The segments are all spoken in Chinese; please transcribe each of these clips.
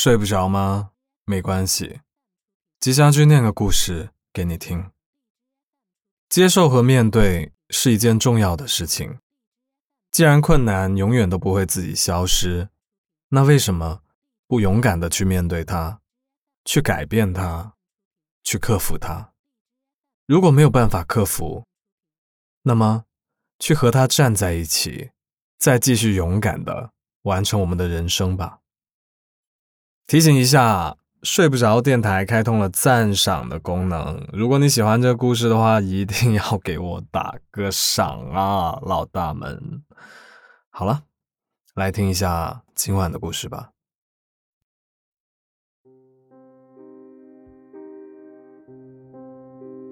睡不着吗？没关系，吉祥君念个故事给你听。接受和面对是一件重要的事情。既然困难永远都不会自己消失，那为什么不勇敢的去面对它，去改变它，去克服它？如果没有办法克服，那么去和它站在一起，再继续勇敢的完成我们的人生吧。提醒一下，睡不着电台开通了赞赏的功能。如果你喜欢这个故事的话，一定要给我打个赏啊，老大们！好了，来听一下今晚的故事吧。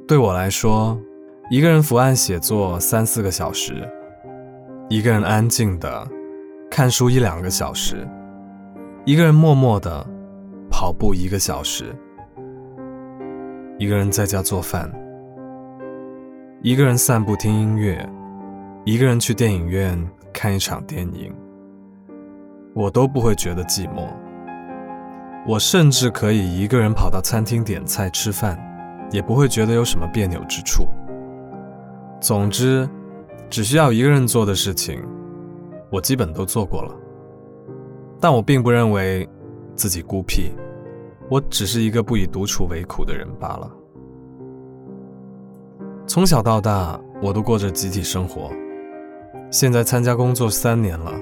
对我来说，一个人伏案写作三四个小时，一个人安静的看书一两个小时。一个人默默的跑步一个小时，一个人在家做饭，一个人散步听音乐，一个人去电影院看一场电影，我都不会觉得寂寞。我甚至可以一个人跑到餐厅点菜吃饭，也不会觉得有什么别扭之处。总之，只需要一个人做的事情，我基本都做过了。但我并不认为自己孤僻，我只是一个不以独处为苦的人罢了。从小到大，我都过着集体生活。现在参加工作三年了，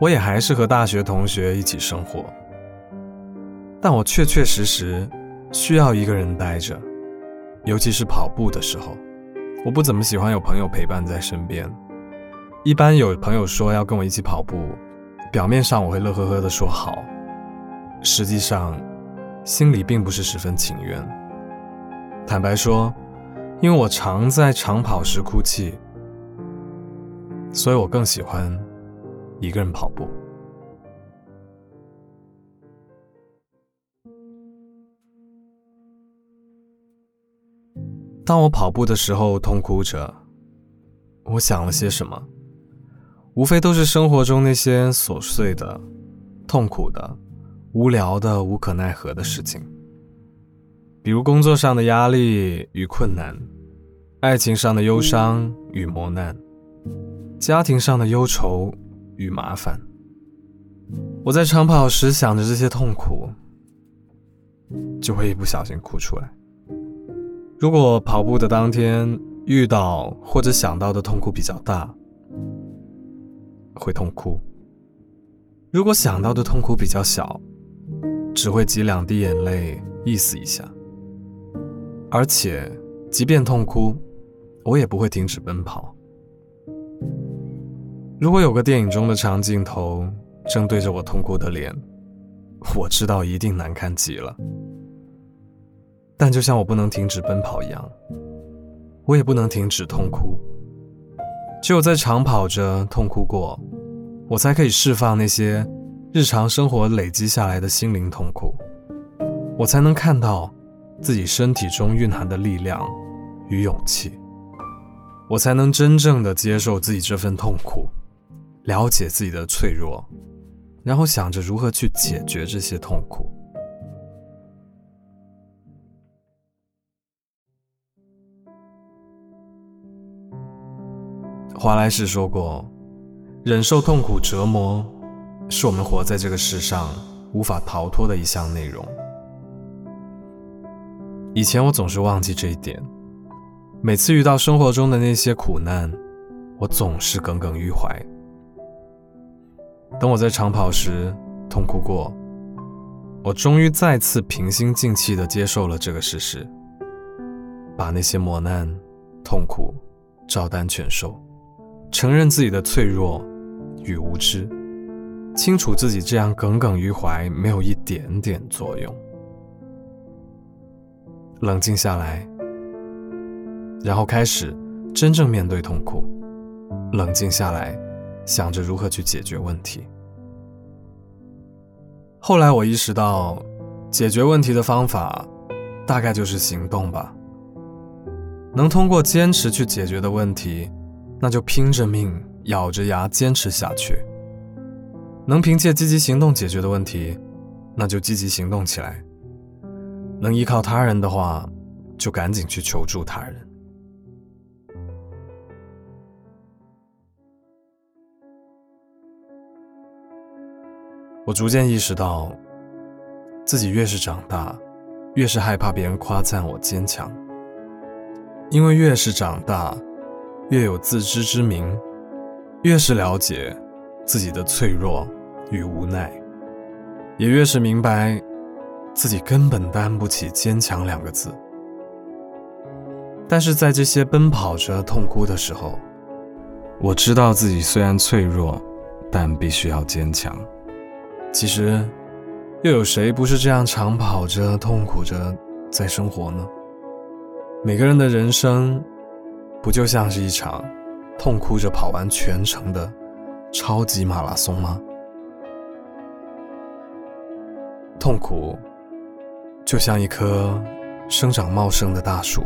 我也还是和大学同学一起生活。但我确确实实需要一个人待着，尤其是跑步的时候，我不怎么喜欢有朋友陪伴在身边。一般有朋友说要跟我一起跑步。表面上我会乐呵呵的说好，实际上心里并不是十分情愿。坦白说，因为我常在长跑时哭泣，所以我更喜欢一个人跑步。当我跑步的时候痛哭着，我想了些什么？无非都是生活中那些琐碎的、痛苦的、无聊的、无可奈何的事情，比如工作上的压力与困难，爱情上的忧伤与磨难，家庭上的忧愁与麻烦。我在长跑时想着这些痛苦，就会一不小心哭出来。如果跑步的当天遇到或者想到的痛苦比较大，会痛哭。如果想到的痛苦比较小，只会挤两滴眼泪，意思一下。而且，即便痛哭，我也不会停止奔跑。如果有个电影中的长镜头正对着我痛哭的脸，我知道一定难看极了。但就像我不能停止奔跑一样，我也不能停止痛哭。只有在长跑着痛哭过，我才可以释放那些日常生活累积下来的心灵痛苦，我才能看到自己身体中蕴含的力量与勇气，我才能真正的接受自己这份痛苦，了解自己的脆弱，然后想着如何去解决这些痛苦。华莱士说过：“忍受痛苦折磨，是我们活在这个世上无法逃脱的一项内容。”以前我总是忘记这一点，每次遇到生活中的那些苦难，我总是耿耿于怀。等我在长跑时痛哭过，我终于再次平心静气地接受了这个事实，把那些磨难、痛苦照单全收。承认自己的脆弱与无知，清楚自己这样耿耿于怀没有一点点作用。冷静下来，然后开始真正面对痛苦。冷静下来，想着如何去解决问题。后来我意识到，解决问题的方法大概就是行动吧。能通过坚持去解决的问题。那就拼着命，咬着牙坚持下去。能凭借积极行动解决的问题，那就积极行动起来。能依靠他人的话，就赶紧去求助他人。我逐渐意识到，自己越是长大，越是害怕别人夸赞我坚强。因为越是长大，越有自知之明，越是了解自己的脆弱与无奈，也越是明白自己根本担不起坚强两个字。但是在这些奔跑着痛哭的时候，我知道自己虽然脆弱，但必须要坚强。其实，又有谁不是这样长跑着、痛苦着在生活呢？每个人的人生，不就像是一场痛哭着跑完全程的超级马拉松吗？痛苦，就像一棵生长茂盛的大树，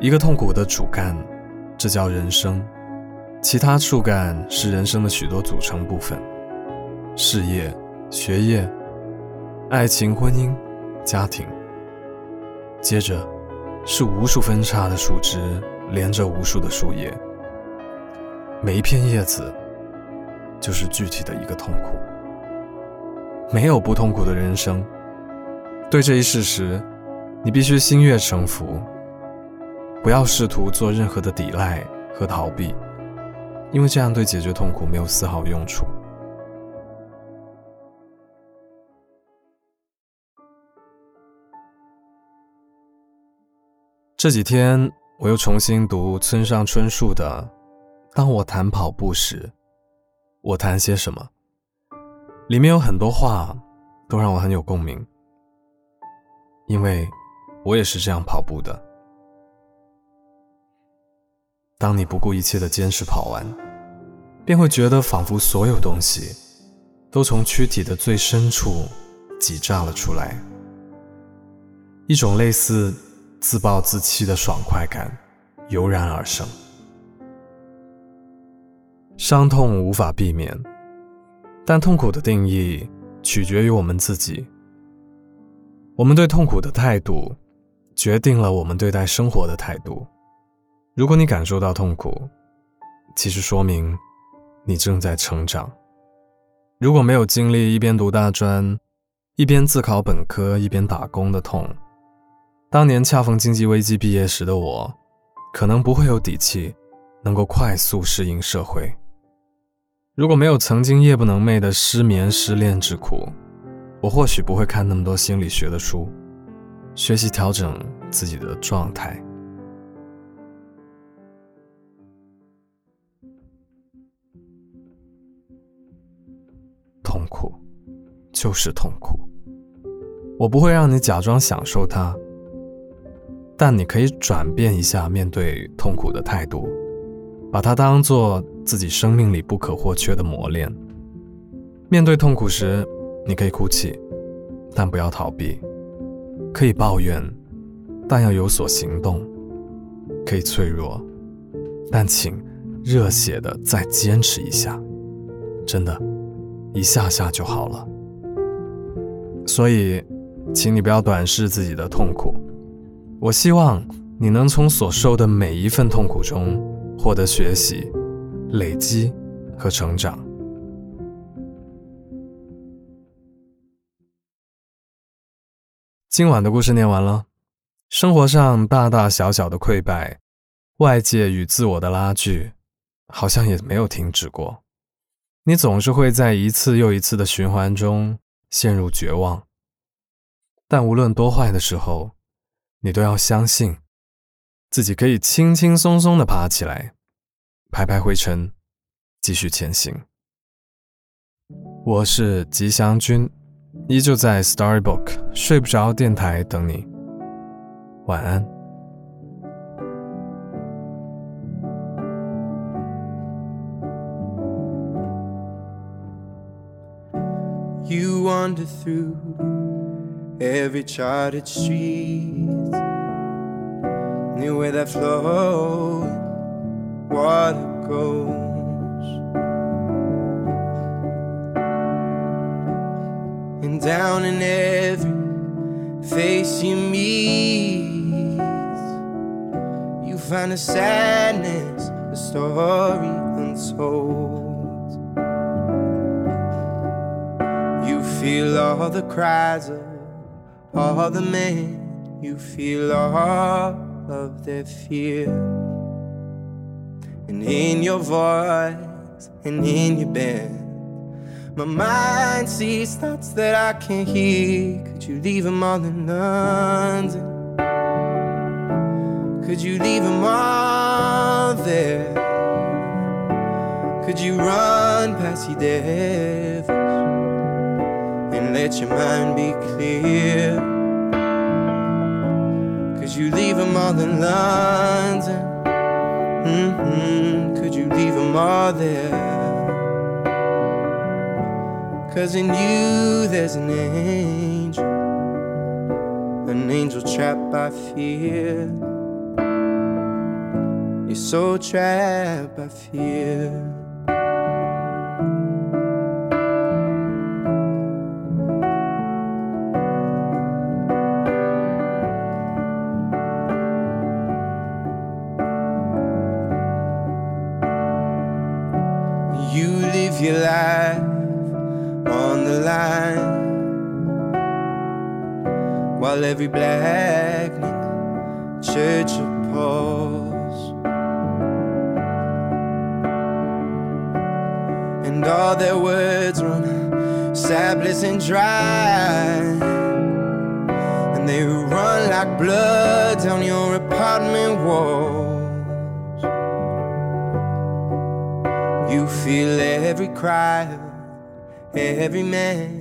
一个痛苦的主干，这叫人生；其他树干是人生的许多组成部分。事业、学业、爱情、婚姻、家庭，接着是无数分叉的树枝连着无数的树叶，每一片叶子就是具体的一个痛苦。没有不痛苦的人生。对这一事实，你必须心悦诚服，不要试图做任何的抵赖和逃避，因为这样对解决痛苦没有丝毫用处。这几天，我又重新读村上春树的《当我谈跑步时，我谈些什么》。里面有很多话，都让我很有共鸣，因为我也是这样跑步的。当你不顾一切的坚持跑完，便会觉得仿佛所有东西都从躯体的最深处挤炸了出来，一种类似……自暴自弃的爽快感油然而生，伤痛无法避免，但痛苦的定义取决于我们自己。我们对痛苦的态度，决定了我们对待生活的态度。如果你感受到痛苦，其实说明你正在成长。如果没有经历一边读大专，一边自考本科，一边打工的痛，当年恰逢经济危机毕业时的我，可能不会有底气，能够快速适应社会。如果没有曾经夜不能寐的失眠、失恋之苦，我或许不会看那么多心理学的书，学习调整自己的状态。痛苦，就是痛苦。我不会让你假装享受它。但你可以转变一下面对痛苦的态度，把它当做自己生命里不可或缺的磨练。面对痛苦时，你可以哭泣，但不要逃避；可以抱怨，但要有所行动；可以脆弱，但请热血的再坚持一下，真的，一下下就好了。所以，请你不要短视自己的痛苦。我希望你能从所受的每一份痛苦中获得学习、累积和成长。今晚的故事念完了。生活上大大小小的溃败，外界与自我的拉锯，好像也没有停止过。你总是会在一次又一次的循环中陷入绝望。但无论多坏的时候，你都要相信，自己可以轻轻松松的爬起来，拍拍灰尘，继续前行。我是吉祥君，依旧在 Storybook 睡不着电台等你，晚安。You wander through every charted street, near where that flowing water goes. and down in every face you meet. You find a sadness, a story untold. You feel all the cries of all the men, you feel all of their fear. And in your voice and in your bed my mind sees thoughts that I can't hear. Could you leave them all in London? Could you leave them all there? Could you run past your and let your mind be clear? Could you leave them all in London? Mm-hmm. Could you leave them all there? Cause in you there's an angel, an angel trapped by fear. You're so trapped by fear. While every blackening church appalls and all their words run sapless and dry. And they run like blood down your apartment walls. You feel every cry every man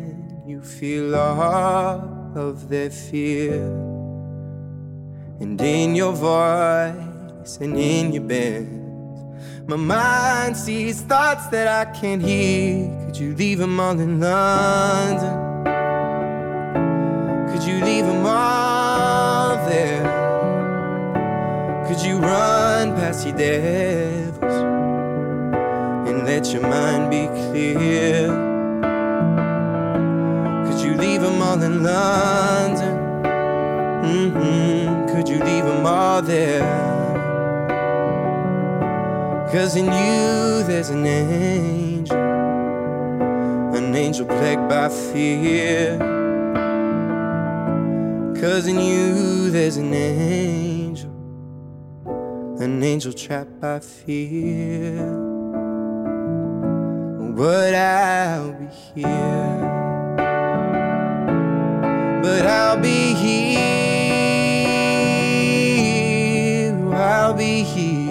you feel all of their fear. And in your voice and in your bed my mind sees thoughts that I can't hear. Could you leave them all in London? Could you leave them all there? Could you run past your devils and let your mind be clear London? Mm-hmm. Could you leave them all there? Cause in you there's an angel, an angel plagued by fear. Cause in you there's an angel, an angel trapped by fear. But I'll be here but I'll be here. I'll be here.